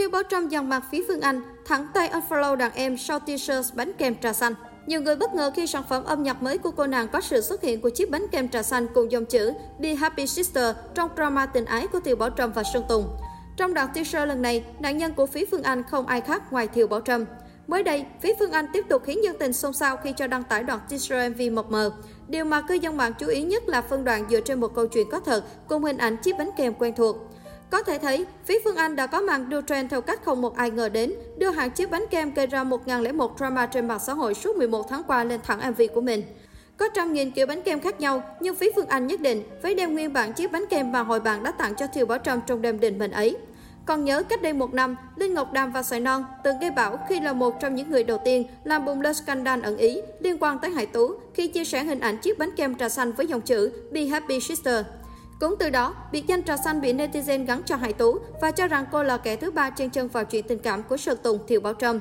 Thiêu Bảo Trâm dằn mặt phía Phương Anh, thẳng tay unfollow đàn em sau t-shirt bánh kem trà xanh. Nhiều người bất ngờ khi sản phẩm âm nhạc mới của cô nàng có sự xuất hiện của chiếc bánh kem trà xanh cùng dòng chữ Be Happy Sister trong drama tình ái của Thiều Bảo Trâm và Sơn Tùng. Trong đoạn teaser lần này, nạn nhân của phía Phương Anh không ai khác ngoài Thiều Bảo Trâm. Mới đây, phía Phương Anh tiếp tục khiến dân tình xôn xao khi cho đăng tải đoạn teaser MV mập mờ. Điều mà cư dân mạng chú ý nhất là phân đoạn dựa trên một câu chuyện có thật cùng hình ảnh chiếc bánh kem quen thuộc. Có thể thấy, phía Phương Anh đã có màn đưa trend theo cách không một ai ngờ đến, đưa hàng chiếc bánh kem gây ra 1001 drama trên mạng xã hội suốt 11 tháng qua lên thẳng MV của mình. Có trăm nghìn kiểu bánh kem khác nhau, nhưng phía Phương Anh nhất định phải đem nguyên bản chiếc bánh kem mà hội bạn đã tặng cho Thiều Bảo Trâm trong đêm đình mình ấy. Còn nhớ cách đây một năm, Linh Ngọc Đàm và Sài Non từng gây bão khi là một trong những người đầu tiên làm bùng lên scandal ẩn ý liên quan tới Hải Tú khi chia sẻ hình ảnh chiếc bánh kem trà xanh với dòng chữ Be Happy Sister. Cũng từ đó, biệt danh trà xanh bị netizen gắn cho Hải Tú và cho rằng cô là kẻ thứ ba trên chân vào chuyện tình cảm của Sơn Tùng Thiệu Bảo Trâm.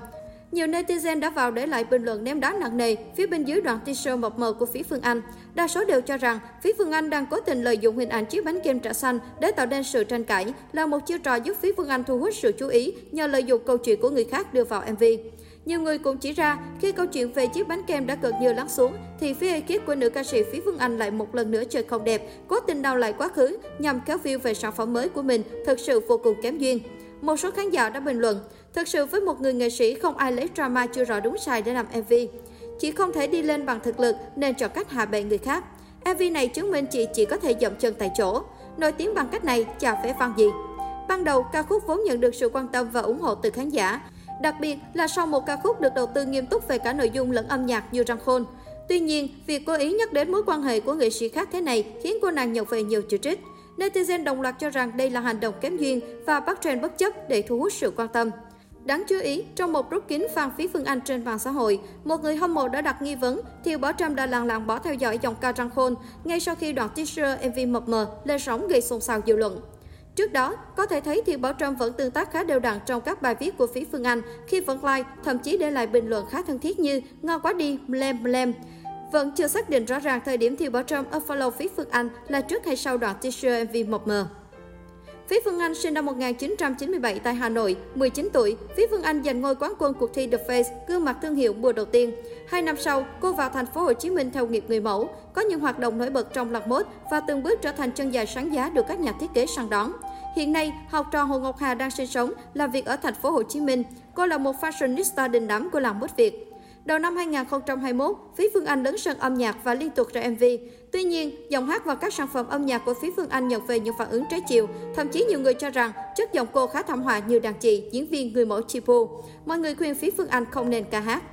Nhiều netizen đã vào để lại bình luận ném đá nặng nề phía bên dưới đoạn teaser mập mờ của phía Phương Anh. Đa số đều cho rằng phía Phương Anh đang cố tình lợi dụng hình ảnh chiếc bánh kem trà xanh để tạo nên sự tranh cãi, là một chiêu trò giúp phía Phương Anh thu hút sự chú ý nhờ lợi dụng câu chuyện của người khác đưa vào MV. Nhiều người cũng chỉ ra, khi câu chuyện về chiếc bánh kem đã gần như lắng xuống, thì phía ekip của nữ ca sĩ Phí Phương Anh lại một lần nữa chơi không đẹp, cố tình đào lại quá khứ nhằm kéo view về sản phẩm mới của mình, thực sự vô cùng kém duyên. Một số khán giả đã bình luận, thực sự với một người nghệ sĩ không ai lấy drama chưa rõ đúng sai để làm MV. chỉ không thể đi lên bằng thực lực nên chọn cách hạ bệ người khác. MV này chứng minh chị chỉ có thể dậm chân tại chỗ. Nổi tiếng bằng cách này, chả phải văn gì. Ban đầu, ca khúc vốn nhận được sự quan tâm và ủng hộ từ khán giả. Đặc biệt là sau một ca khúc được đầu tư nghiêm túc về cả nội dung lẫn âm nhạc như răng khôn. Tuy nhiên, việc cố ý nhắc đến mối quan hệ của nghệ sĩ khác thế này khiến cô nàng nhận về nhiều chỉ trích. Netizen đồng loạt cho rằng đây là hành động kém duyên và bắt trend bất chấp để thu hút sự quan tâm. Đáng chú ý, trong một rút kín fan phí Phương Anh trên mạng xã hội, một người hâm mộ đã đặt nghi vấn Thiều Bảo Trâm đã lặng lặng bỏ theo dõi dòng ca răng khôn ngay sau khi đoạn teaser MV mập mờ lên sóng gây xôn xao dư luận. Trước đó, có thể thấy Thiên Bảo Trâm vẫn tương tác khá đều đặn trong các bài viết của phía Phương Anh khi vẫn like, thậm chí để lại bình luận khá thân thiết như ngon quá đi, mlem mlem. Vẫn chưa xác định rõ ràng thời điểm Thiên Bảo Trâm unfollow phía Phương Anh là trước hay sau đoạn teaser MV mập mờ. Phía Phương Anh sinh năm 1997 tại Hà Nội, 19 tuổi. Phía Phương Anh giành ngôi quán quân cuộc thi The Face, gương mặt thương hiệu mùa đầu tiên. Hai năm sau, cô vào thành phố Hồ Chí Minh theo nghiệp người mẫu, có những hoạt động nổi bật trong làng mốt và từng bước trở thành chân dài sáng giá được các nhà thiết kế săn đón. Hiện nay, học trò Hồ Ngọc Hà đang sinh sống, làm việc ở thành phố Hồ Chí Minh. Cô là một fashionista đình đám của làng bút Việt. Đầu năm 2021, Phí Phương Anh lớn sân âm nhạc và liên tục ra MV. Tuy nhiên, giọng hát và các sản phẩm âm nhạc của Phí Phương Anh nhận về những phản ứng trái chiều. Thậm chí nhiều người cho rằng chất giọng cô khá thảm họa như đàn chị, diễn viên người mẫu Chipu. Mọi người khuyên Phí Phương Anh không nên ca hát.